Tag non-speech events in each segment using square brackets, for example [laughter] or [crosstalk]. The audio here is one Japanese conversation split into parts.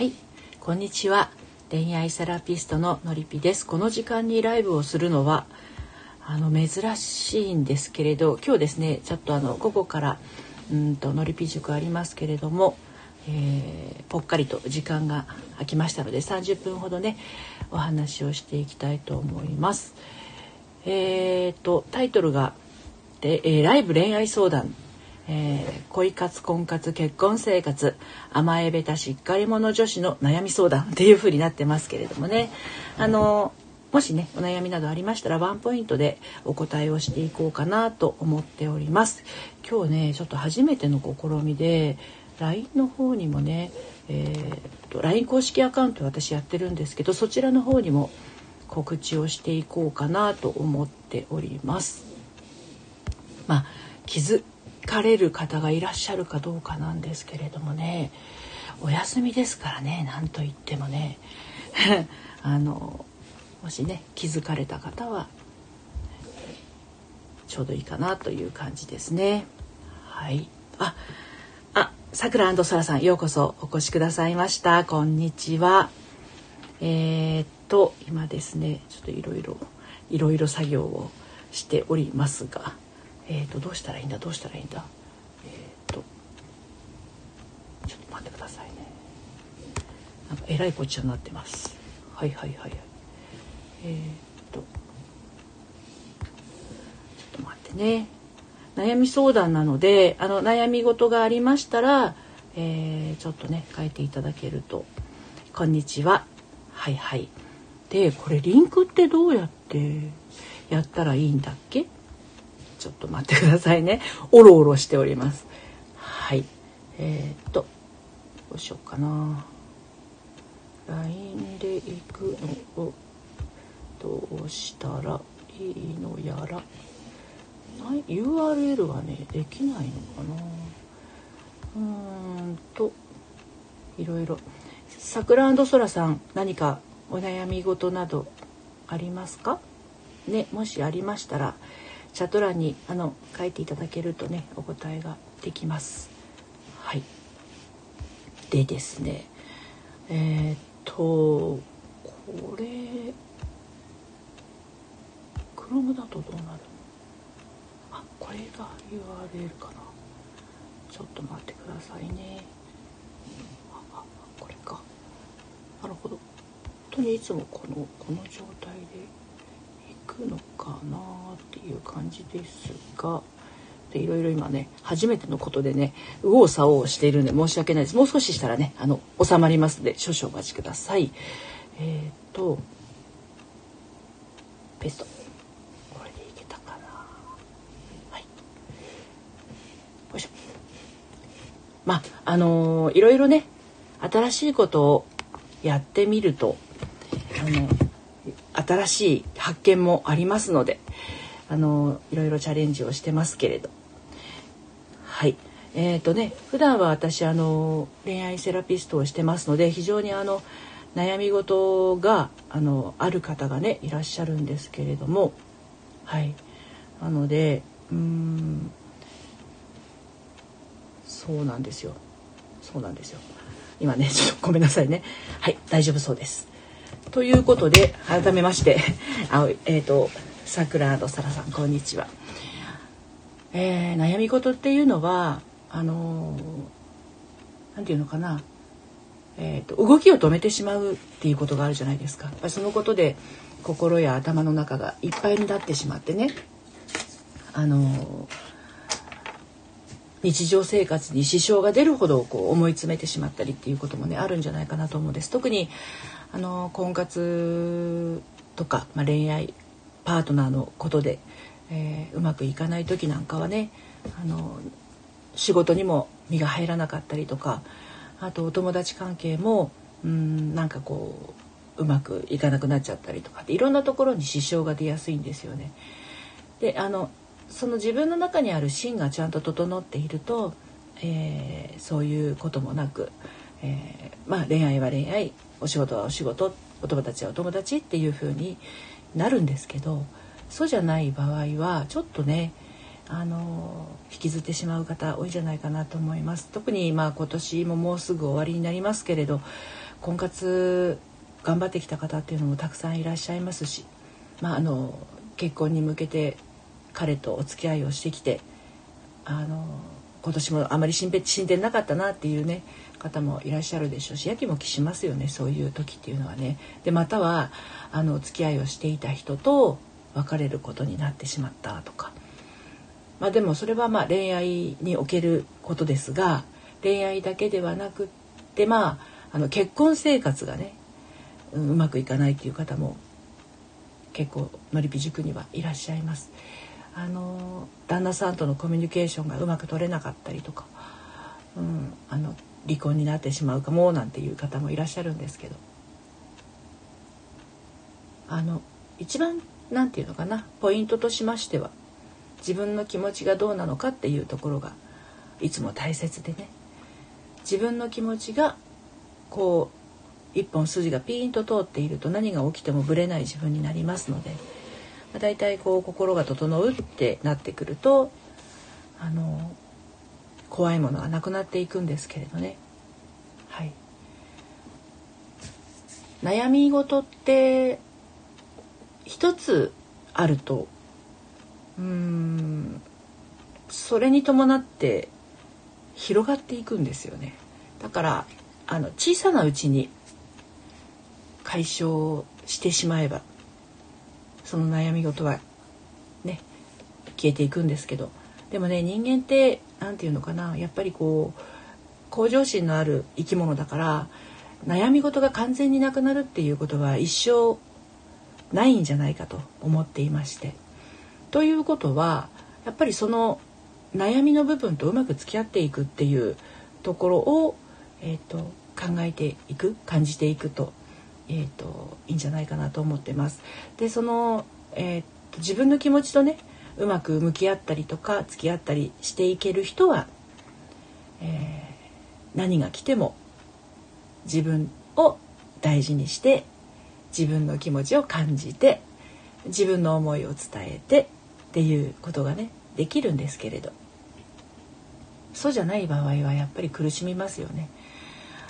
はい。こんにちは。恋愛セラピストののりぴです。この時間にライブをするのはあの珍しいんですけれど今日ですねちょっとあの午後からうんとのりぴ塾ありますけれども、えー、ぽっかりと時間が空きましたので30分ほどねお話をしていきたいと思います。えーと、タイトルがで、えー、ライブ恋愛相談。えー、恋活婚活結婚生活甘えべたしっかり者女子の悩み相談っていう風になってますけれどもね。あのもしねお悩みなどありましたらワンポイントでお答えをしていこうかなと思っております。今日ねちょっと初めての試みで LINE の方にもね、えーと、LINE 公式アカウント私やってるんですけどそちらの方にも告知をしていこうかなと思っております。まあ気づかれる方がいらっしゃるかどうかなんですけれどもねお休みですからね何と言ってもね [laughs] あのもしね気づかれた方はちょうどいいかなという感じですね。はい。あ、あ、さくらそらさんようこそお越しくださいました。こんにちは。えー、っと今ですねちょっといろいろいろいろ作業をしておりますが。えっ、ー、とどうしたらいいんだ？どうしたらいいんだ？えっ、ー、とちょっと待ってくださいね。なんかえらいこっちゃになってます。はいはいはいはい。えっ、ー、とちょっと待ってね。悩み相談なのであの悩み事がありましたら、えー、ちょっとね書いていただけると「こんにちは」はいはい。でこれリンクってどうやってやったらいいんだっけ？ちょっと待ってくださいね。おろおろしております。はい。えー、っとどうしようかな。LINE で行くのをどうしたらいいのやら。URL はねできないのかな。うーんといろいろ。桜そらさん何かお悩み事などありますか？ねもしありましたらチャット欄にあの書いていただけるとねお答えができます。はい。でですねえー、っとこれ Chrome だとどうなるあこれが URL かな。ちょっと待ってくださいね。あこれか。なるほど。本当にいつもこのこの状態でくのかなっていう感じですがでいろいろ今ね初めてのことでね右往左往しているんで申し訳ないです。もう少ししたらねあの収まりますので少々お待ちください。えっ、ー、とペスト。これでいけたかな。はい。よいしょ。まああのー、いろいろね新しいことをやってみるとあの新しい発見もありますのであのいろいろチャレンジをしてますけれど。はい。えーとね普段は私あの恋愛セラピストをしてますので非常にあの悩み事があのある方がねいらっしゃるんですけれども。はい。なのでうんそうなんですよ。そうなんですよ。今ねちょっとごめんなさいね。はい大丈夫そうです。ということで改めまして [laughs] あえっ、ー、と桜とさらさんこんにちは。えー、悩み事っていうのはあの何、て言うのかな、えーと、動きを止めてしまうっていうことがあるじゃないですか。やっぱりそのことで心や頭の中がいっぱいになってしまってねあの日常生活に支障が出るほどこう思い詰めてしまったりっていうこともねあるんじゃないかなと思うんです。特にあの婚活とか、まあ、恋愛パートナーのことで、えー、うまくいかない時なんかはねあの仕事にも身が入らなかったりとかあとお友達関係もうんなんかこううまくいかなくなっちゃったりとかっていろんなところに支障が出やすいんですよね。であのその自分の中にある芯がちゃんと整っていると、えー、そういうこともなく、えー、まあ恋愛は恋愛お仕事はお仕事お友達はお友達っていう風になるんですけどそうじゃない場合はちょっとねあの引きずってしまう方多いんじゃないかなと思います。特にまあ今年ももうすぐ終わりになりますけれど婚活頑張ってきた方っていうのもたくさんいらっしゃいますし、まあ、あの結婚に向けて彼とお付き合いをしてきてあの今年もあまり進展なかったなっていうね方もいらっしゃるでしょうしやきもきしますよねそういう時っていうのはね。でまたはあの付き合いをしていた人と別れることになってしまったとか。まあ、でもそれはまあ恋愛におけることですが恋愛だけではなくってまああの結婚生活がね、う、まくいかないっていう方も結構のりぴ塾にはいらっしゃいます。あの旦那さんとのコミュニケーションがうまく取れなかったりとか、うん、あの離婚になってしまうかもなんていう方もいらっしゃるんですけど。あの一番何て言うのかなポイントとしましては自分の気持ちがどうなのかっていうところがいつも大切でね。自分の気持ちがこう一本筋がピーンと通っていると何が起きてもぶれない自分になりますので、大体こう心が整うってなってくるとあの怖いものがなくなっていくんですけれどね。はい、悩み事って一つあるとうんそれに伴って広がっていくんですよね。だからあの小さなうちに解消してしまえばその悩み事はね消えていくんですけどでもね人間って何て言うのかなやっぱりこう向上心のある生き物だから悩み事が完全になくなるっていうことは一生ないんじゃないかと思っていまして。ということはやっぱりその悩みの部分とうまく付き合っていくっていうところを、えーと、考えていく感じていくと,、えーと、いいんじゃないかなと思ってます。でその、えーと自分の気持ちとねうまく向き合ったりとか付き合ったりしていける人は、えー、何が来ても自分を大事にして自分の気持ちを感じて自分の思いを伝えてっていうことがねできるんですけれどそうじゃない場合はやっぱり苦しみますよね。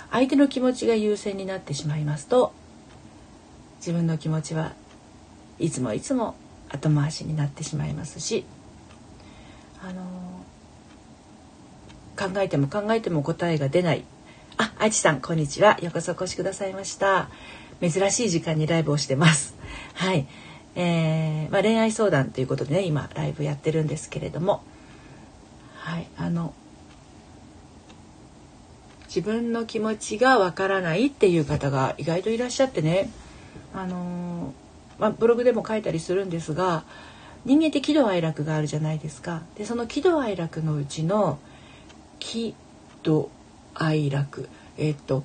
相手の気持ちが優先になってしまいますと自分の気持ちはいつもいつも後回しになってしまいますしあの考えても考えても答えが出ない。あ、あちさんこんにちは。ようこそお越しくださいました。珍しい時間にライブをしてます。[laughs] はい。えー、まあ、恋愛相談ということでね今ライブやってるんですけれども。はい。あの自分の気持ちがわからないっていう方が意外といらっしゃってね。あのまあ、ブログでも書いたりするんですが人間って喜怒哀楽があるじゃないですか。でその喜怒哀楽のうちの喜怒哀楽えっと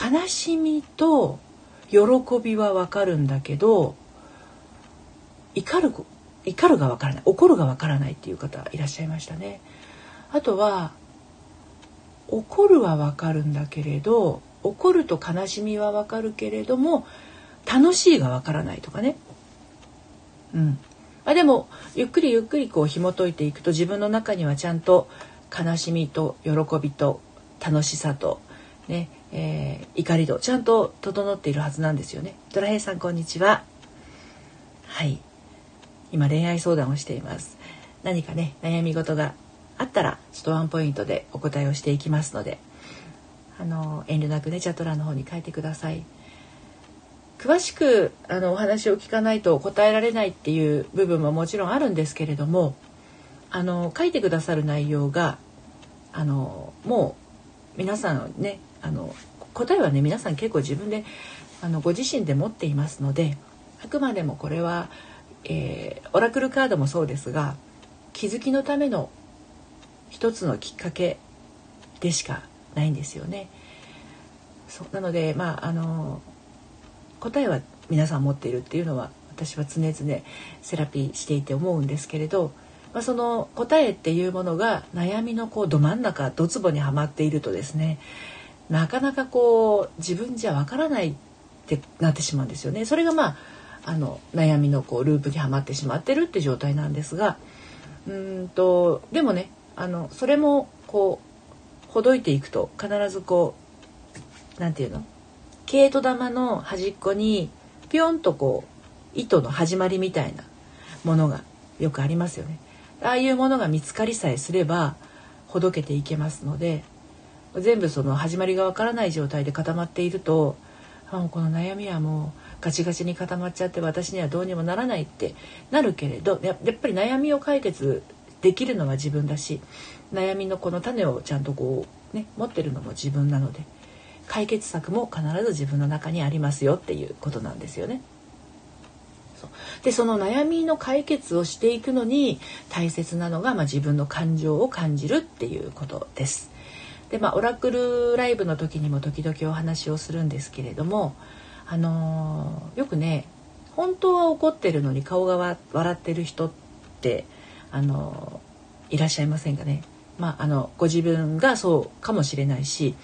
悲しみと喜びはわかるんだけど怒る怒るがわからない怒るがわからないっていう方いらっしゃいましたね。あとは怒るはわかるんだけれど怒ると悲しみはわかるけれども楽しいがわからないとかね。うん。あでもゆっくりゆっくりこう紐解いていくと自分の中にはちゃんと悲しみと喜びと楽しさとね、えー、怒りとちゃんと整っているはずなんですよね。ドラヘイさんこんにちは。はい。今恋愛相談をしています。何かね悩み事があったらちょっとワンポイントでお答えをしていきますので、あの遠慮なくねチャット欄の方に書いてください。詳しくあのお話を聞かないと答えられないっていう部分ももちろんあるんですけれどもあの書いてくださる内容があのもう皆さんねあの答えはね皆さん結構自分であのご自身で持っていますのであくまでもこれは、えー、オラクルカードもそうですが気づきのための一つのきっかけでしかないんですよね。そうなのでまああの答えは皆さん持っているっていうのは私は常々セラピーしていて思うんですけれど、まあ、その答えっていうものが悩みのこうど真ん中ドツボにはまっているとですねなかなかこう自分じゃわからないってなってしまうんですよね。それがまああの悩みのこうループにはまってしまってるって状態なんですがうんとでもねあのそれもこうほどいていくと必ずこう何て言うの毛糸玉の端っこにピョンとこう糸の始まりみたいなものがよくありますよね。ああいうものが見つかりさえすればほどけていけますので全部その始まりがわからない状態で固まっているとあこの悩みはもうガチガチに固まっちゃって私にはどうにもならないってなるけれどやっぱり悩みを解決できるのは自分だし悩みのこの種をちゃんとこうね持ってるのも自分なので解決策も必ず自分の中にありますよっていうことなんですよね。でその悩みの解決をしていくのに大切なのが、まあ、自分の感情を感じるっていうことです。でまあオラクルライブの時にも時々お話をするんですけれどもあのー、よくね本当は怒ってるのに顔が笑ってる人ってあのー、いらっしゃいませんかね。まあ、あのご自分がそうかもしれないし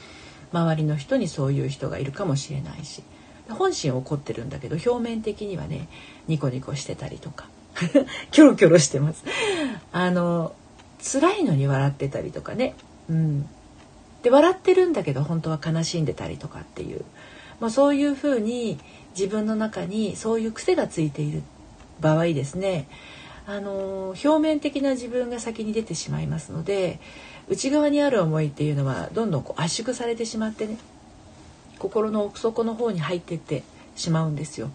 周りの人にそういう人がいるかもしれないし。本心怒ってるんだけど表面的にはねニコニコしてたりとか。[laughs] キョロキョロしてます。あの辛いのに笑ってたりとかね。うん。で笑ってるんだけど本当は悲しんでたりとかっていう、まあ、そういうふうに自分の中にそういう癖がついている場合ですね。あの表面的な自分が先に出てしまいますので内側にある思いっていうのはどんどんこう圧縮されてしまってね心の奥底の方に入ってってしまうんですよ。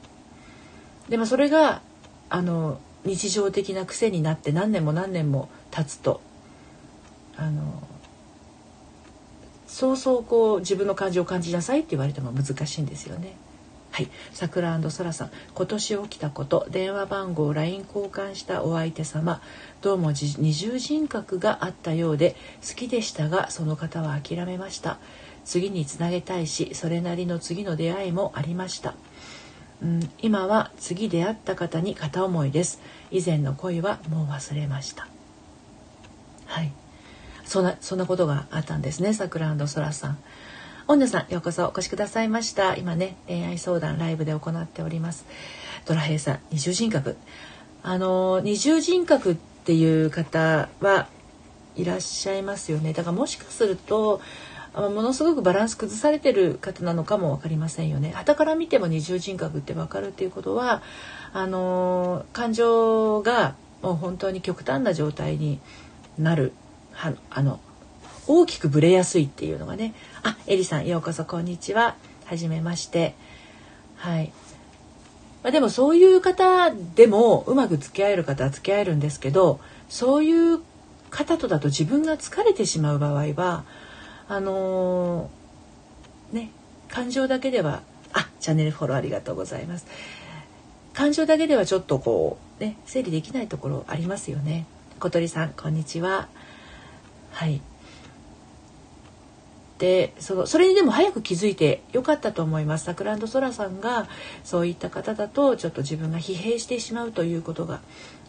でもそれがあの日常的な癖になって何年も何年も経つとあのそうそうこう自分の感情を感じなさいって言われても難しいんですよね。はい、桜そらさん。今年起きたこと電話番号 LINE 交換したお相手様。どうも二重人格があったようで好きでしたがその方は諦めました。次につなげたいしそれなりの次の出会いもありました、うん、今は次出会った方に片思いです。以前の恋はもう忘れました。はい。そんなそんなことがあったんですね桜そらさん。恩田さんようこそお越しくださいました。今ね恋愛相談ライブで行っております。ドラヘイさん二重人格。あの二重人格っていう方はいらっしゃいますよね。だからもしかするとものすごくバランス崩されてる方なのかも分かりませんよね。傍から見ても二重人格って分かるっていうことはあの感情がもう本当に極端な状態になるはあの大きくぶれやすいっていうのがね。あエリさんようこそこんにちは。はじめまして。はい、まあ、でもそういう方でもうまく付き合える方は付き合えるんですけどそういう方とだと自分が疲れてしまう場合はあのー、ね感情だけではあチャンネルフォローありがとうございます。感情だけではちょっとこうね整理できないところありますよね。小鳥さんこんにちは。はい。でそのそれにでも早く気づいてよかったと思います桜ソラさんがそういった方だとちょっと自分が疲弊してしまうということが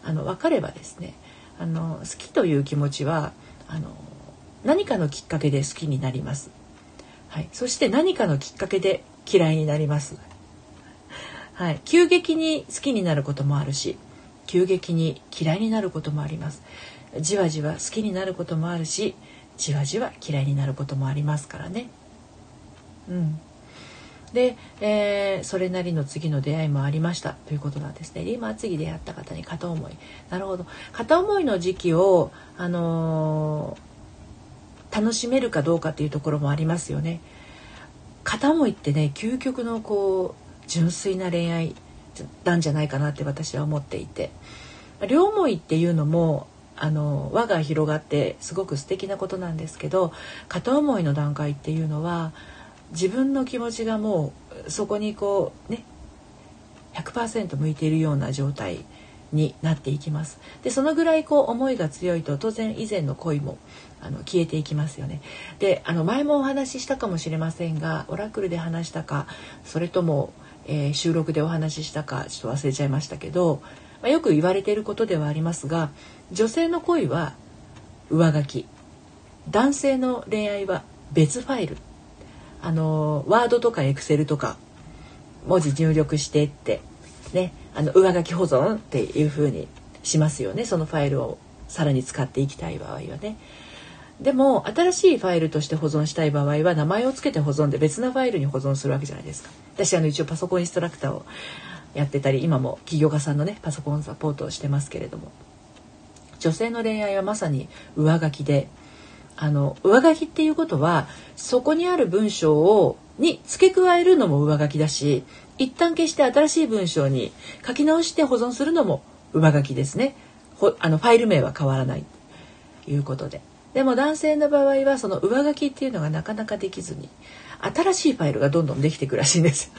あの分かればですねあの好きという気持ちはあの何かのきっかけで好きになります。はい、そして何かのきっかけで嫌いになります。はい、急激に好きになることもあるし、急激に嫌いになることもあります。じわじわ好きになることもあるし、じわじわ嫌いになることもありますからね。うん。で、えー、それなりの次の出会いもありましたということなんですね。今次出会った方に片思い。なるほど。片思いの時期を、あの楽しめるかどうかっていうところもありますよね。片思いってね究極のこう純粋な恋愛なんじゃないかなって私は思っていて両思いっていうのもあの輪が広がってすごく素敵なことなんですけど片思いの段階っていうのは自分の気持ちがもうそこにこうね100%向いているような状態になっていきます。でそのぐらいこう思いが強いと当然以前の恋もあの消えていきますよね。であの前もお話ししたかもしれませんがオラクルで話したかそれとも、えー、収録でお話ししたかちょっと忘れちゃいましたけど、まあ、よく言われていることではありますが女性の恋は上書き。男性の恋愛は別ファイル。あのワードとかエクセルとか文字入力してってね。あの上書き保存っていう風にしますよね。そのファイルをさらに使っていきたい場合はね。でも新しいファイルとして保存したい場合は名前を付けて保存で別なファイルに保存するわけじゃないですか。私あの一応パソコンインストラクターをやってたり今も起業家さんのねパソコンサポートをしてますけれども。女性の恋愛はまさに上書きであの上書きっていうことはそこにある文章をに付け加えるのも上書きだし一旦消して新しい文章に書き直して保存するのも上書きですね。あのファイル名は変わらない。ということで。でも男性の場合はその上書きっていうのがなかなかできずに新しいファイルがどんどんできていくらしいんです。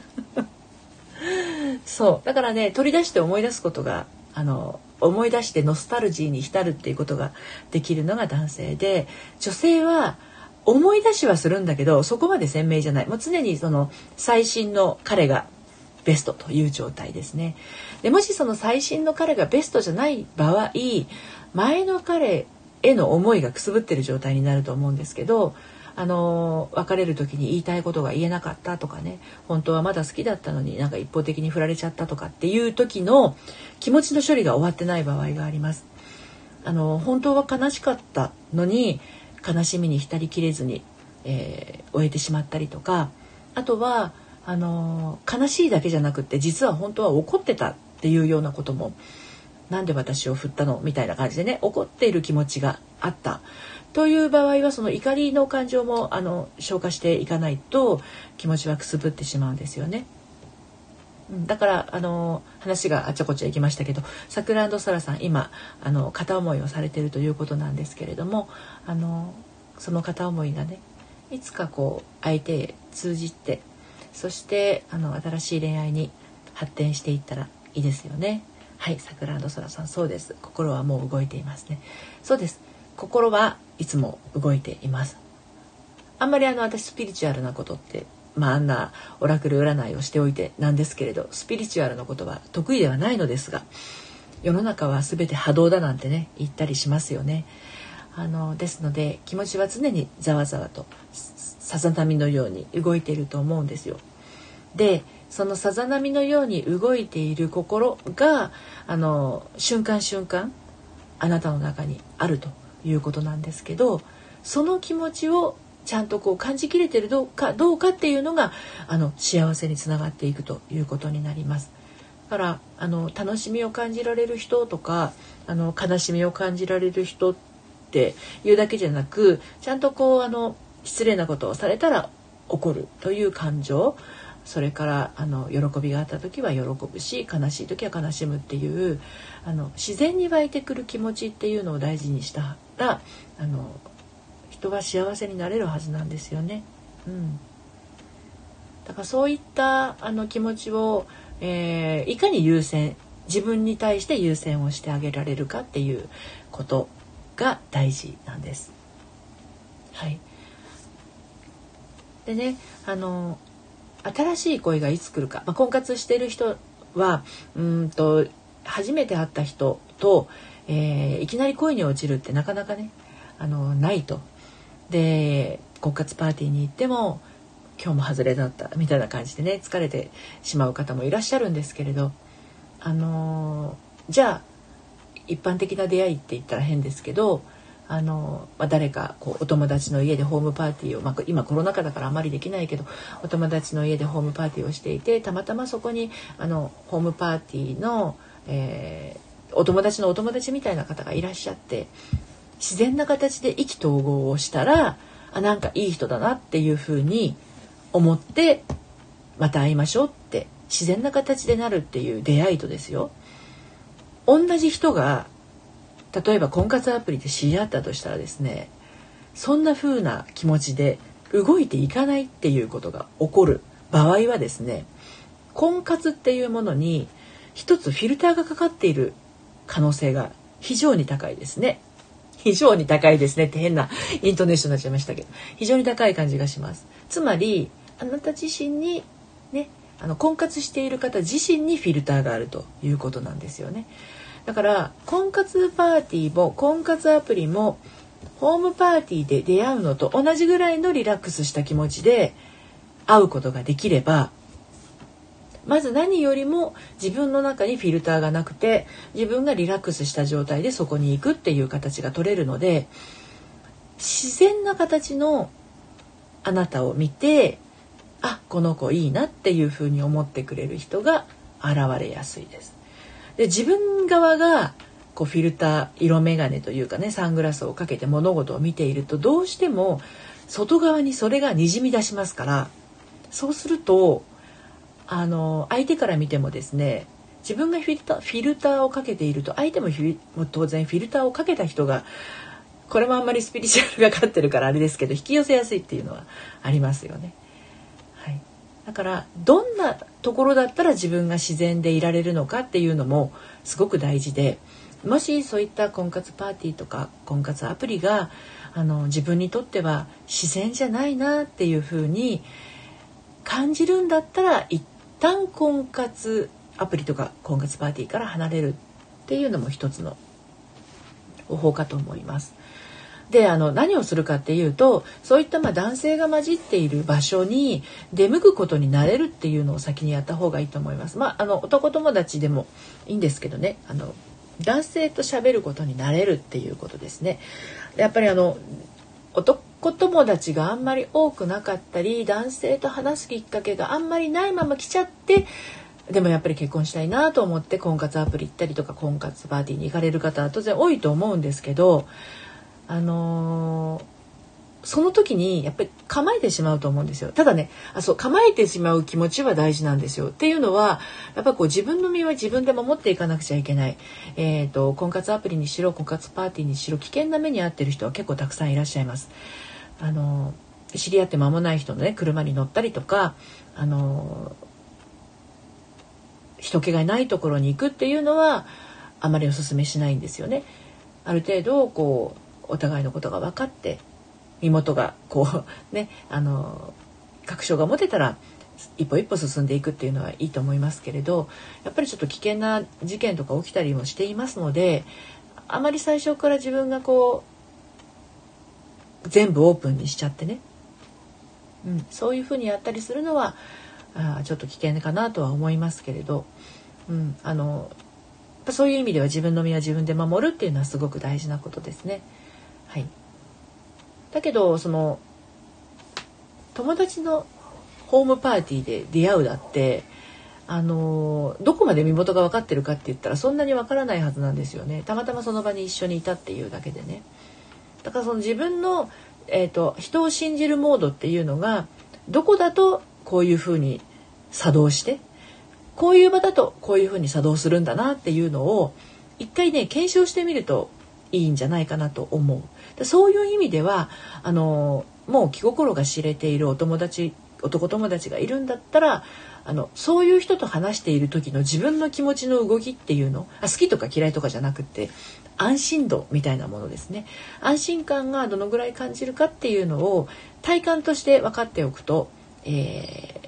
[laughs] そう。だからね取り出して思い出すことがあの思い出してノスタルジーに浸るっていうことができるのが男性で女性は思い出しはするんだけどそこまで鮮明じゃない。もう常にその最新の彼がベストという状態ですね。でもしその最新の彼がベストじゃない場合前の彼への思いがくすぶってる状態になると思うんですけどあの別れる時に言いたいことが言えなかったとかね本当はまだ好きだったのになんか一方的に振られちゃったとかっていう時の気持ちの処理が終わってない場合があります。あの本当は悲しかったのに悲しみに浸りきれずに、えー、終えてしまったりとかあとはあの悲しいだけじゃなくって実は本当は怒ってたっていうようなこともなんで私を振ったのみたいな感じでね怒っている気持ちがあったという場合はその怒りの感情もあの消化していかないと気持ちはくすぶってしまうんですよね。だからあの話があちゃこちゃいきましたけどさくらサラさん今あの片思いをされてるということなんですけれどもあのその片思いがねいつかこう相手へ通じてそしてあの新しい恋愛に発展していったらいいですよね。はい、さくらサラさんそうです。心はもう動いていますね。そうです。心はいつも動いていますあんまりあの私スピリチュアルなことってまあ、あんなオラクル占いをしておいてなんですけれどスピリチュアルのことは得意ではないのですが世の中は全て波動だなんてね言ったりしますよね。あのですので気持ちは常にざわざわとさざ波のように動いていると思うんですよ。でそのさざ波のように動いている心があの瞬間瞬間あなたの中にあるということなんですけどその気持ちをちゃんとこう感じきれてるどうかどうかっていうのがあの幸せにつながっていくということになります。だからあの楽しみを感じられる人とかあの悲しみを感じられる人っていうだけじゃなくちゃんとこうあの失礼なことをされたら怒るという感情それからあの喜びがあった時は喜ぶし悲しい時は悲しむっていうあの自然に湧いてくる気持ちっていうのを大事にしたらあの人は幸せになれるはずなんですよね。うん、だからそういったあの気持ちを、えー、いかに優先自分に対して優先をしてあげられるかっていうことが大事なんです。はい、でねあの新しい恋がいつ来るか、まあ、婚活してる人はうんと初めて会った人と、えー、いきなり恋に落ちるってなかなかねあのないと。で婚活パーティーに行っても今日も外れだったみたいな感じでね疲れてしまう方もいらっしゃるんですけれどあのー、じゃあ一般的な出会いって言ったら変ですけどあの、まあ、誰かこうお友達の家でホームパーティーを、まあ、今コロナ禍だからあまりできないけどお友達の家でホームパーティーをしていてたまたまそこにあのホームパーティーの、えー、お友達のお友達みたいな方がいらっしゃって自然な形で意気投合をしたらあなんかいい人だなっていうふうに思ってまた会いましょうって自然な形でなるっていう出会いとですよ。同じ人が例えば婚活アプリで知り合ったとしたらですねそんな風な気持ちで動いていかないっていうことが起こる場合はですね婚活っていうものに一つフィルターがかかっている可能性が非常に高いですね。非常に高いですねって変なイントネーションになっちゃいましたけど非常に高い感じがします。つまりあなた自身にねあの婚活している方自身にフィルターがあるということなんですよね。だから婚活パーティーも婚活アプリもホームパーティーで出会うのと同じぐらいのリラックスした気持ちで会うことができればまず何よりも自分の中にフィルターがなくて自分がリラックスした状態でそこに行くっていう形が取れるので自然な形のあなたを見てあこの子いいなっていうふうに思ってくれる人が現れやすいです。で自分側がこうフィルター色眼鏡というかねサングラスをかけて物事を見ているとどうしても外側にそれがにじみ出しますからそうするとあの相手から見てもですね自分がフィルターフィルターをかけていると相手も当然フィルターをかけた人がこれもあんまりスピリチュアルがかってるからあれですけど引き寄せやすいっていうのはありますよね。だからどんなところだったら自分が自然でいられるのかっていうのもすごく大事でもしそういった婚活パーティーとか婚活アプリがあの自分にとっては自然じゃないなっていうふうに感じるんだったら一旦婚活アプリとか婚活パーティーから離れるっていうのも一つの方法かと思います。であの何をするかっていうとそういったまあ男性が混じっている場所に出向くことになれるっていうのを先にやった方がいいと思います。まあ、あの男友達でもいいんですけどねあの男性と喋ることになれるっていうことですね。やっぱりあの男友達があんまり多くなかったり男性と話すきっかけがあんまりないまま来ちゃってでもやっぱり結婚したいなと思って婚活アプリ行ったりとか婚活パーティーに行かれる方は当然多いと思うんですけどあのー、その時にやっぱり構えてしまうと思うんですよ。ただね、あそう構えてしまう気持ちは大事なんですよ。っていうのはやっぱこう自分の身は自分で守っていかなくちゃいけない。えっ、ー、と婚活アプリにしろ婚活パーティーにしろ危険な目に遭ってる人は結構たくさんいらっしゃいます。あのー、知り合って間もない人のね車に乗ったりとかあの人気がないところに行くっていうのはあまりお勧めしないんですよね。ある程度こうお互いのことが分かって身元がこう [laughs] ねあの確証が持てたら一歩一歩進んでいくっていうのはいいと思いますけれどやっぱりちょっと危険な事件とか起きたりもしていますのであまり最初から自分がこう全部オープンにしちゃってね、うん、そういうふうにやったりするのはあちょっと危険かなとは思いますけれど、うん、あのそういう意味では自分の身は自分で守るっていうのはすごく大事なことですね。はい、だけどその友達のホームパーティーで出会うだってあのどこまで身元が分かってるかって言ったらそんなに分からないはずなんですよね。たまたまその場に一緒にいたっていうだけでね。だからその自分の、えーと、人を信じるモードっていうのがどこだとこういうふうに作動してこういう場だとこういうふうに作動するんだなっていうのを一回ね検証してみるといいんじゃないかなと思う。そういう意味ではあのもう気心が知れているお友達男友達がいるんだったらあのそういう人と話している時の自分の気持ちの動きっていうのあ好きとか嫌いとかじゃなくて安心度みたいなものですね安心感がどのぐらい感じるかっていうのを体感として分かっておくと、え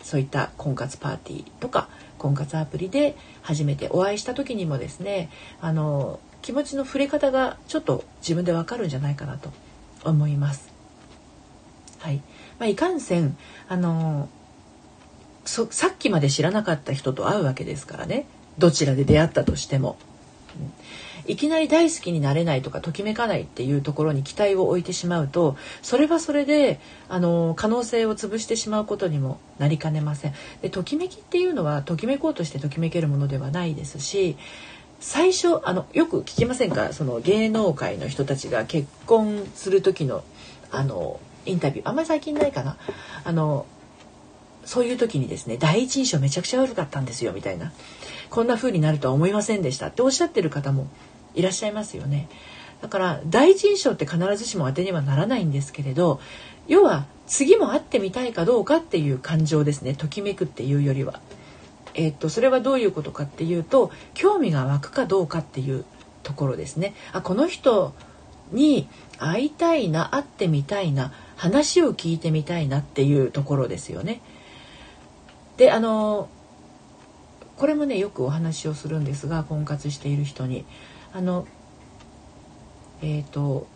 ー、そういった婚活パーティーとか婚活アプリで初めてお会いした時にもですねあの気持ちの触れ方がちょっと自分でわかるんじゃないかなと思います。はいまあ、いかんせんあのさっきまで知らなかった人と会うわけですからねどちらで出会ったとしても、うん、いきなり大好きになれないとかときめかないっていうところに期待を置いてしまうとそれはそれであの可能性を潰してしまうことにもなりかねません。でときめきっていうのはときめこうとしてときめけるものではないですし最初あのよく聞きませんか？その芸能界の人たちが結婚する時のあのインタビュー。あんまり最近ないかな？あのそういう時にですね第一印象めちゃくちゃ悪かったんですよみたいな。こんな風になるとは思いませんでした。っておっしゃってる方もいらっしゃいますよね。だから第一印象って必ずしも当てにはならないんですけれど要は次も会ってみたいかどうかっていう感情ですね。ときめくっていうよりは。え、っとそれはどういうことかっていうと興味が湧くかどうかっていうところですね。あこの人に会いたいな会ってみたいな話を聞いてみたいなっていうところですよね。であのこれもねよくお話をするんですが婚活している人にあのえっ、ー、と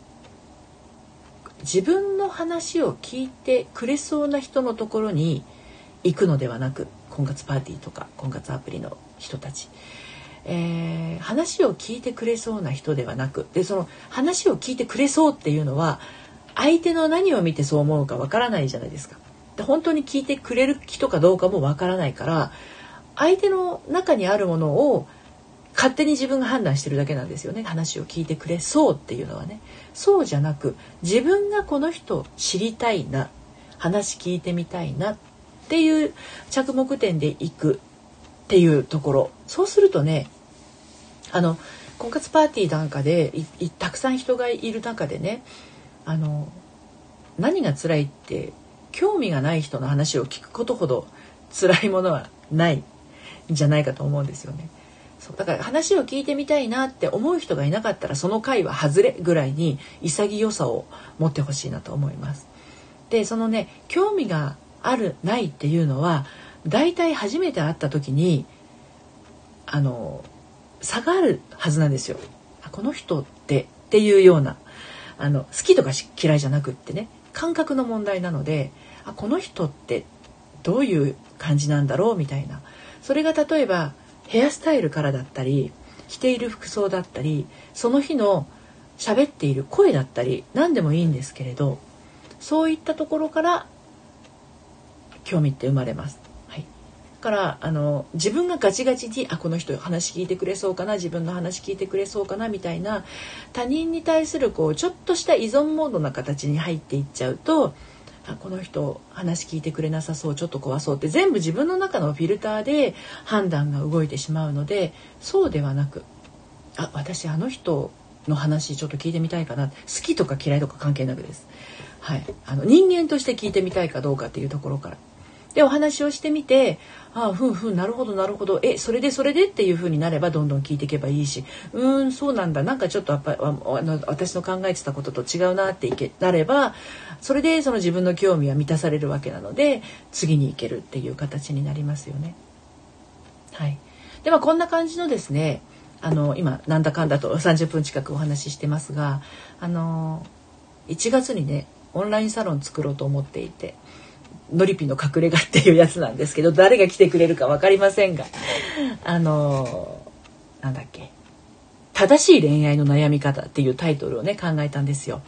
自分の話を聞いてくれそうな人のところに行くのではなく婚活パーティーとか婚活アプリの人たち。えー、話を聞いてくれそうな人ではなくでその話を聞いてくれそうっていうのは相手の何を見てそう思うかわからないじゃないですか。で本当に聞いてくれる人かどうかもわからないから相手の中にあるものを勝手に自分が判断してるだけなんですよね。話を聞いてくれそうっていうのはね。そうじゃなく自分がこの人知りたいな話聞いてみたいなっっていう着目点でいくっていうところそうするとねあの婚活パーティーなんかでたくさん人がいる中でねあの何が辛いって興味がない人の話を聞くことほど辛いものはないんじゃないかと思うんですよね。そうだから話を聞いてみたいなって思う人がいなかったらその回は外れぐらいに潔さを持ってほしいなと思います。でそのね興味があるないっていうのは大体初めて会った時にあの差があるはずなんですよ。この人ってっていうようなあの好きとか嫌いじゃなくってね感覚の問題なのであこの人ってどういう感じなんだろうみたいなそれが例えばヘアスタイルからだったり着ている服装だったりその日の喋っている声だったり何でもいいんですけれどそういったところから興味って生まれます。はい、からあの自分がガチガチにあこの人話聞いてくれそうかな自分の話聞いてくれそうかなみたいな他人に対するこうちょっとした依存モードな形に入っていっちゃうとあこの人話聞いてくれなさそうちょっと怖そうって全部自分の中のフィルターで判断が動いてしまうのでそうではなくあ私あの人の話ちょっと聞いてみたいかな好きとか嫌いとか関係なくです。はい、あの人間として聞いてみたいかどうかっていうところからでお話をしてみてああふんふんなるほどなるほど。えそれでそれでっていうふうになればどんどん聞いていけばいいし。うーんそうなんだ。なんかちょっとやっぱあの私の考えてたことと違うなっていけなればそれでその自分の興味は満たされるわけなので次に行けるっていう形になりますよね。はい、ではこんな感じのですねあの今なんだかんだと30分近くお話ししてますがあの1月にねオンラインサロン作ろうと思っていて。のりぴの隠れ家っていうやつなんですけど誰が来てくれるか分かりませんがあのなんだっけ正しい恋愛の悩み方っていうタイトルをね考えたんですよ。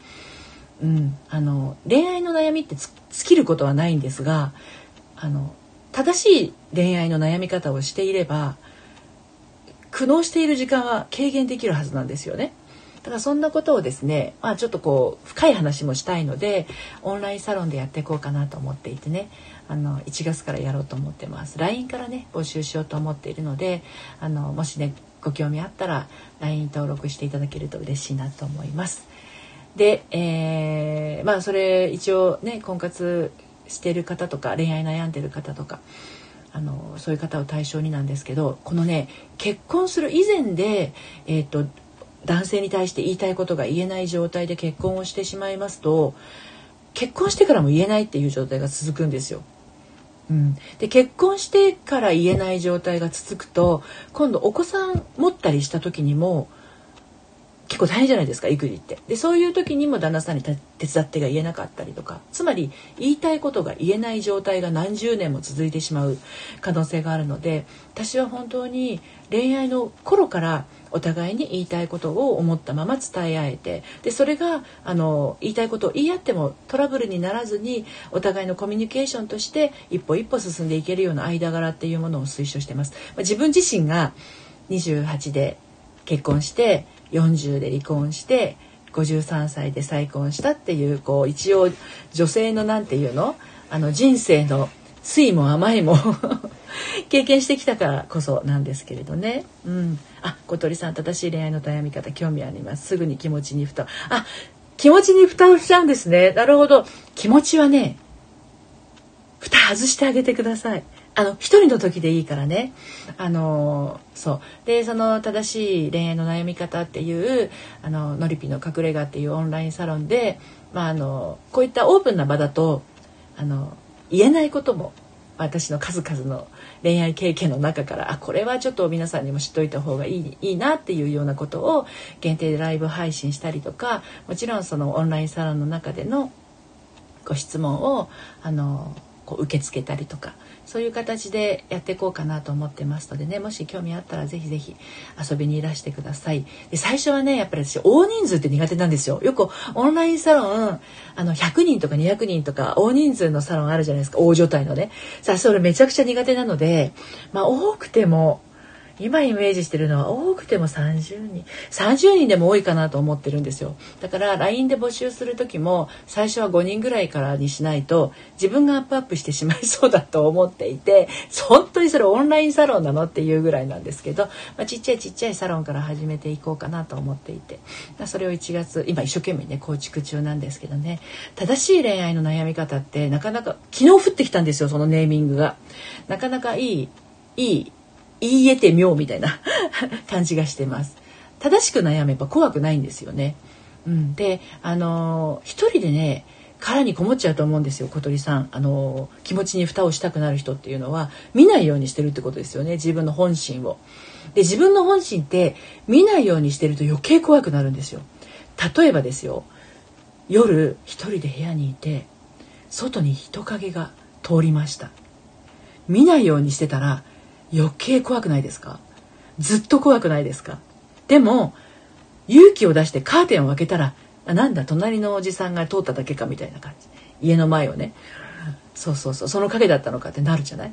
うん、あの恋愛の悩みって尽きることはないんですがあの正しい恋愛の悩み方をしていれば苦悩している時間は軽減できるはずなんですよね。だからそんなことをですね、まあ、ちょっとこう深い話もしたいのでオンラインサロンでやっていこうかなと思っていてねあの1月からやろうと思ってます LINE からね募集しようと思っているのであのもしねご興味あったら LINE 登録していただけると嬉しいなと思います。で、えー、まあそれ一応ね婚活してる方とか恋愛悩んでる方とかあのそういう方を対象になんですけどこのね結婚する以前で、えーと男性に対して言いたいことが言えない状態で結婚をしてしまいますと結婚してからも言えないっていう状態が続くんですよ。うん、で結婚してから言えない状態が続くと今度お子さん持ったりした時にも結構大変じゃないですか育児って。でそういう時にも旦那さんに手伝ってが言えなかったりとか。つまり言いたいことが言えない状態が何十年も続いてしまう可能性があるので私は本当に恋愛の頃からお互いに言いたいことを思ったまま伝え合えてでそれがあの言いたいことを言い合ってもトラブルにならずにお互いのコミュニケーションとして一歩一歩進んでいけるような間柄っていうものを推奨してます。まあ、自分自身が28で結婚して40で離婚して53歳で再婚したっていうこう一応女性の何て言うの？あの人生の酸いも甘いも経験してきたからこそなんですけれどね。うん、あ小鳥さん正しい恋愛の悩み方興味あります。すぐに気持ちに蓋あ気持ちに蓋をしちゃうんですね。なるほど。気持ちはね蓋外してあげてください。あの一人の時でいいからね。あのそう。でその正しい恋愛の悩み方っていうあののりぴの隠れ家っていうオンラインサロンで、まあ、あのこういったオープンな場だとあの言えないことも私の数々の恋愛経験の中からあこれはちょっと皆さんにも知っといた方がいいいいなっていうようなことを限定でライブ配信したりとかもちろんそのオンラインサロンの中でのご質問をあのこう受け付けたりとかそういう形でやっていこうかなと思ってますのでねもし興味あったらぜひぜひ遊びにいらしてください。で最初はねやっぱり私大人数って苦手なんですよ。よくオンラインサロンあの100人とか200人とか大人数のサロンあるじゃないですか。大所帯のね。さあそれめちゃくちゃ苦手なのでまあ多くても今イメージしてるのは多くても30人。30人でも多いかなと思ってるんですよ。だから LINE で募集する時も最初は5人ぐらいからにしないと自分がアップアップしてしまいそうだと思っていて本当にそれオンラインサロンなのっていうぐらいなんですけど、まあ、ちっちゃいちっちゃいサロンから始めていこうかなと思っていて、それを1月今一生懸命ね構築中なんですけどね。正しい恋愛の悩み方ってなかなか昨日降ってきたんですよそのネーミングが。なかなかいいいい言い得て妙みたいな [laughs] 感じがしてます。正しく悩めば怖くないんですよね。うん、で、あのー、一人でね、殻にこもっちゃうと思うんですよ小鳥さんあの気持ちに蓋をしたくなる人っていうのは見ないようにしてるってことですよね自分の本心を。で自分の本心って見ないようにしてると余計怖くなるんですよ。例えばですよ夜一人で部屋にいて外に人影が通りました見ないようにしてたら余計怖くないですか？ずっと怖くないですか？でも勇気を出してカーテンを開けたらあなんだ隣のおじさんが通っただけかみたいな感じ。家の前をね。そうそうそう。その影だったのかってなるじゃない？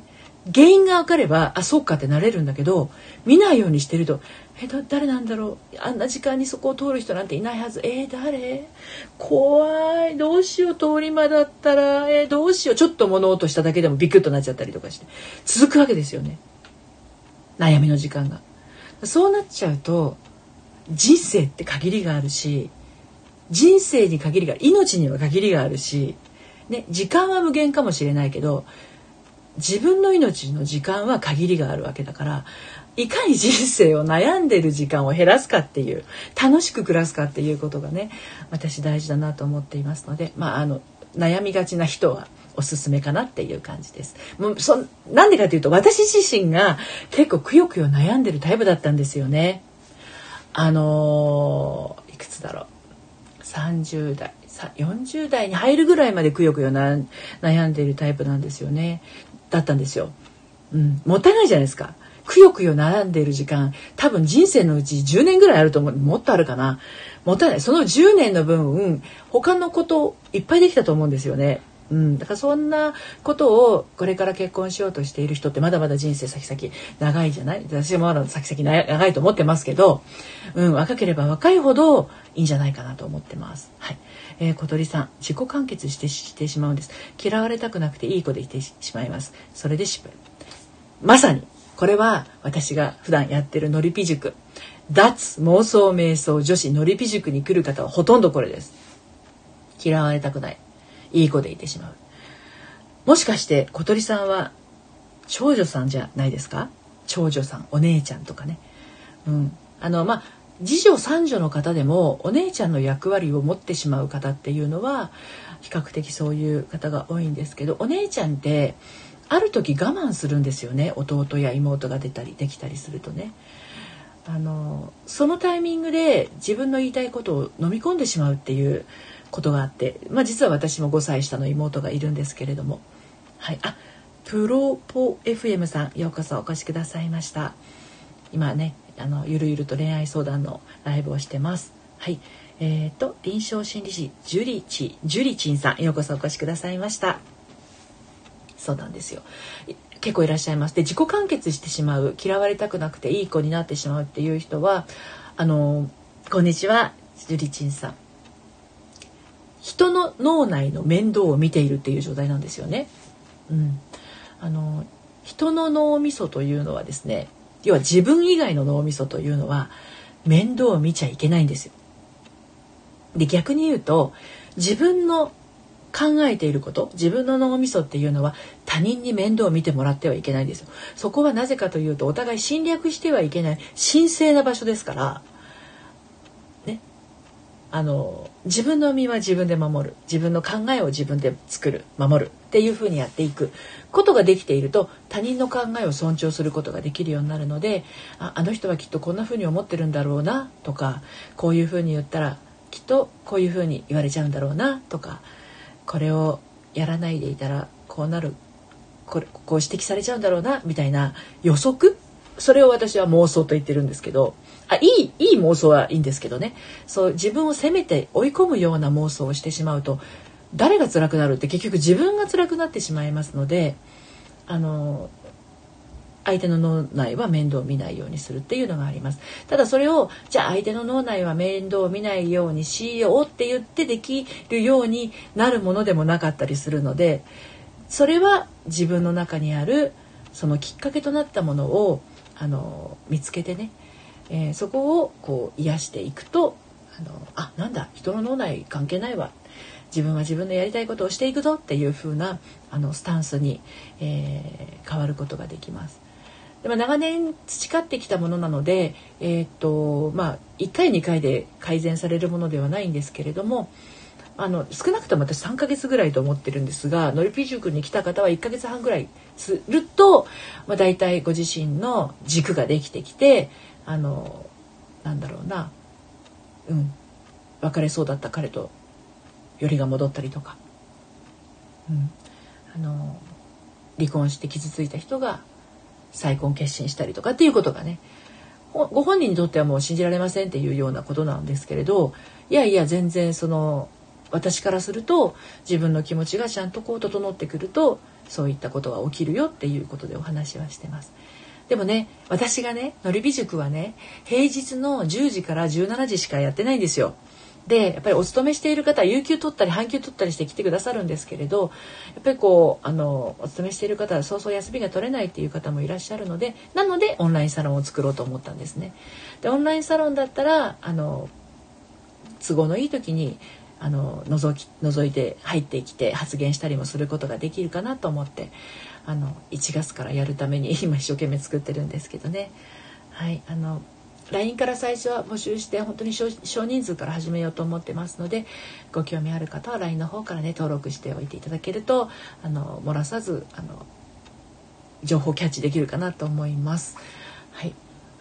原因が分かればあそうかってなれるんだけど見ないようにしてると「えっ誰なんだろう？あんな時間にそこを通る人なんていないはず。えー、誰？怖い。どうしよう。通り魔だったら。えー、どうしよう。ちょっと物音しただけでもビクッとなっちゃったりとかして。続くわけですよね。悩みの時間が。そうなっちゃうと人生って限りがあるし人生に限りが命には限りがあるし、ね、時間は無限かもしれないけど自分の命の時間は限りがあるわけだからいかに人生を悩んでる時間を減らすかっていう楽しく暮らすかっていうことがね私大事だなと思っていますので、まあ、あの悩みがちな人はおすすめかなっていう感じです。もうそなんでかというと私自身が結構くよくよ悩んでるタイプだったんですよね。あのー、いくつだろう30代40代に入るぐらいまでくよくよ悩んでいるタイプなんですよね。だったんですよ。うん、もったいないじゃないですか。くよくよ悩んでいる時間多分人生のうち10年ぐらいあると思うもっとあるかなもったいないその10年の分他のこといっぱいできたと思うんですよねうん、だからそんなことをこれから結婚しようとしている人ってまだまだ人生先々長いじゃない？私もまだ先々長いと思ってますけど、うん、若ければ若いほどいいんじゃないかなと思ってます。はい。えー、小鳥さん自己完結してしてしまうんです。嫌われたくなくていい子でいてしまいます。それで失敗。まさにこれは私が普段やってるのりぴ塾。脱妄想瞑想女子のりぴ塾に来る方はほとんどこれです。嫌われたくない。いい子でいてしまう。もしかして小鳥さんは長女さんじゃないですか？長女さんお姉ちゃんとかね。うん。あのまあ次女三女の方でもお姉ちゃんの役割を持ってしまう方っていうのは比較的そういう方が多いんですけどお姉ちゃんってある時我慢するんですよね。弟や妹が出たりできたりするとね。あのそのタイミングで自分の言いたいことを飲み込んでしまうっていうことがあって、まあ、実は私も5歳下の妹がいるんですけれども。はい。あプロポ FM さんようこそお越しくださいました。今ねあのゆるゆると恋愛相談のライブをしてます。はい。えーと、臨床心理士ジュリチジュリチンさんようこそお越しくださいました。そうなんですよ。結構いらっしゃいます。で自己完結してしまう嫌われたくなくていい子になってしまうっていう人はあのこんにちはジュリチンさん。人の脳内の面倒を見ているっていう状態なんですよね。うん、あの人の脳みそというのはですね要は自分以外の脳みそというのは面倒を見ちゃいけないんですよ。で逆に言うと自分の考えていること自分の脳みそっていうのは他人に面倒を見てもらってはいけないんですよ。そこはなぜかというとお互い侵略してはいけない神聖な場所ですからあの自分の身は自分で守る。自分の考えを自分で作る。守る。っていうふうにやっていく。ことができていると他人の考えを尊重することができるようになるのでああの人はきっとこんなふうに思ってるんだろうなとかこういうふうに言ったらきっとこういうふうに言われちゃうんだろうなとかこれをやらないでいたらこうなるこれこう指摘されちゃうんだろうなみたいな予測？それを私は妄想と言ってるんですけどあいいいい妄想はいいんですけどね。そう自分を責めて追い込むような妄想をしてしまうと誰が辛くなるって結局自分が辛くなってしまいますのであの相手の脳内は面倒を見ないようにするっていうのがあります。ただそれをじゃあ相手の脳内は面倒を見ないようにしようって言ってできるようになるものでもなかったりするのでそれは自分の中にあるそのきっかけとなったものをあの見つけてね、えー、そこをこう癒していくとあのあなんだ人の脳内関係ないわ自分は自分のやりたいことをしていくぞっていう風なあなスタンスに、えー、変わることができます。でも長年培ってきたものなので、えー、っとまあ、1回2回で改善されるものではないんですけれどもあの少なくとも私3ヶ月ぐらいと思ってるんですがのりぴ塾に来た方は1ヶ月半ぐらいすると、まあ、大体ご自身の軸ができてきてあのなんだろうな、うん、別れそうだった彼とよりが戻ったりとか、うん、あの離婚して傷ついた人が再婚決心したりとかっていうことがねご本人にとってはもう信じられませんっていうようなことなんですけれどいやいや全然その私からすると自分の気持ちがちゃんとこう整ってくるとそういったことが起きるよっていうことでお話はしてます。でもね私がねのりび塾はね平日の10時から17時しかやってないんですよ。でやっぱりお勤めしている方は有給取ったり半休取ったりして来てくださるんですけれどやっぱりこうあのお勤めしている方はそうそう休みが取れないっていう方もいらっしゃるのでなのでオンラインサロンを作ろうと思ったんですね。でオンラインサロンだったらあの都合のいい時にあの覗き覗いて入ってきて発言したりもすることができるかなと思ってあの1月からやるために [laughs] 今一生懸命作ってるんですけどね。はいあの LINE から最初は募集して本当に少人数から始めようと思ってますのでご興味ある方は LINE の方からね登録しておいていただけるとあの漏らさずあの情報キャッチできるかなと思います。はい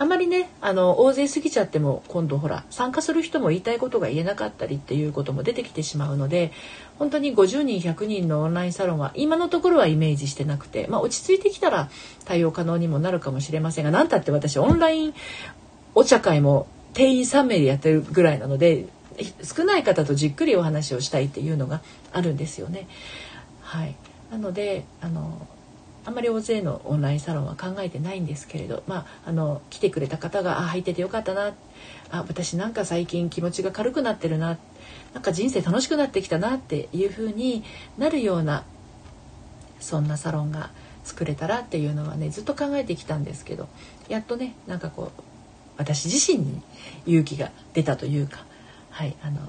あまりねあの大勢過ぎちゃっても今度ほら参加する人も言いたいことが言えなかったりっていうことも出てきてしまうので本当に50人100人のオンラインサロンは今のところはイメージしてなくて、まあ、落ち着いてきたら対応可能にもなるかもしれませんが何たって私オンラインお茶会も定員3名でやってるぐらいなので少ない方とじっくりお話をしたいっていうのがあるんですよね。はい、なのであのあんまり大勢のオンラインサロンは考えてないんですけれど、まあ、あの来てくれた方が「あ入っててよかったな」あ「私なんか最近気持ちが軽くなってるな」なんか人生楽しくなってきたなっていう風になるようなそんなサロンが作れたらっていうのはねずっと考えてきたんですけどやっとねなんかこう私自身に勇気が出たというかはいあの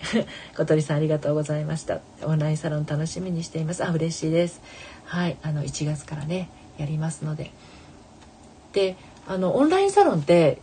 [laughs] 小鳥さんありがとうございました。オンラインサロン楽しみにしています。あ嬉しいです。はいあの1月からねやりますので。であのオンラインサロンって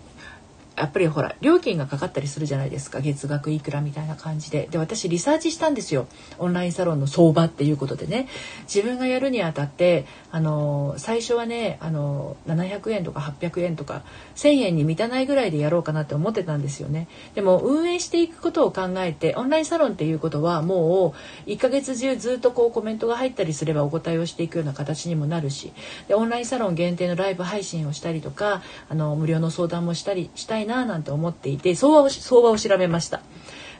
やっぱりほら料金がかかったりするじゃないですか。月額いくらみたいな感じで。で私リサーチしたんですよ。オンラインサロンの相場っていうことでね。自分がやるにあたってあの最初はねあの700円とか800円とか1,000円に満たないぐらいでやろうかなって思ってたんですよね。でも運営していくことを考えてオンラインサロンっていうことはもう1ヶ月中ずっとこうコメントが入ったりすればお答えをしていくような形にもなるし。でオンラインサロン限定のライブ配信をしたりとかあの無料の相談もしたりしたいななんて思っていて相場を相場を調べました、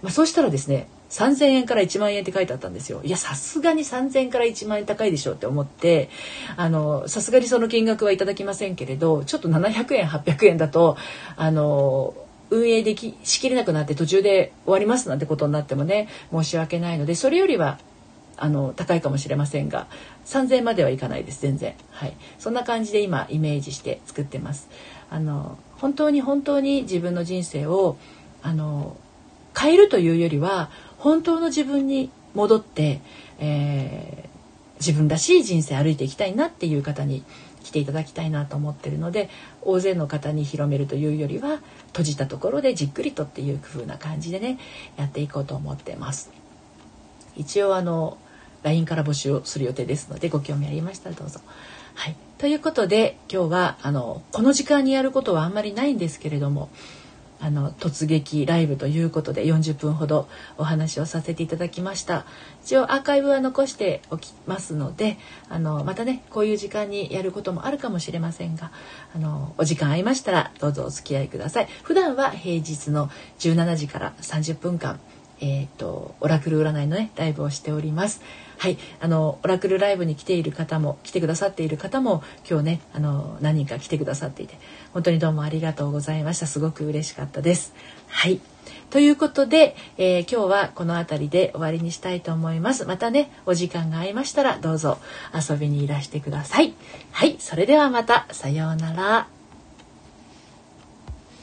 まあ、そうしたらですね3000円から1万円って書いてあったんですよ。いやさすがに3000円から1万円高いでしょって思ってあのさすがにその金額はいただきませんけれどちょっと700円800円だとあの運営できしきれなくなって途中で終わりますなんてことになってもね申し訳ないのでそれよりはあの高いかもしれませんが3000円まではいかないです全然。はい。そんな感じで今イメージして作ってます。あの本当に本当に自分の人生をあの変えるというよりは本当の自分に戻って、えー、自分らしい人生歩いていきたいなっていう方に来ていただきたいなと思ってるので大勢の方に広めるというよりは閉じたところでじっくりとっていう風な感じでねやっていこうと思ってます。一応あの LINE から募集をする予定ですのでご興味ありましたらどうぞ。はい、ということで今日はあのこの時間にやることはあんまりないんですけれどもあの突撃ライブということで40分ほどお話をさせていただきました。一応アーカイブは残しておきますのであのまたねこういう時間にやることもあるかもしれませんがあのお時間合いましたらどうぞお付き合いください。普段は平日の17時から30分間えっ、ー、とオラクル占いのねライブをしております。はいあのオラクルライブに来ている方も来てくださっている方も今日ねあの何人か来てくださっていて本当にどうもありがとうございました。すごく嬉しかったです。はい。ということで、えー、今日はこの辺りで終わりにしたいと思います。またねお時間が合いましたらどうぞ遊びにいらしてください。はいそれではまた。さようなら。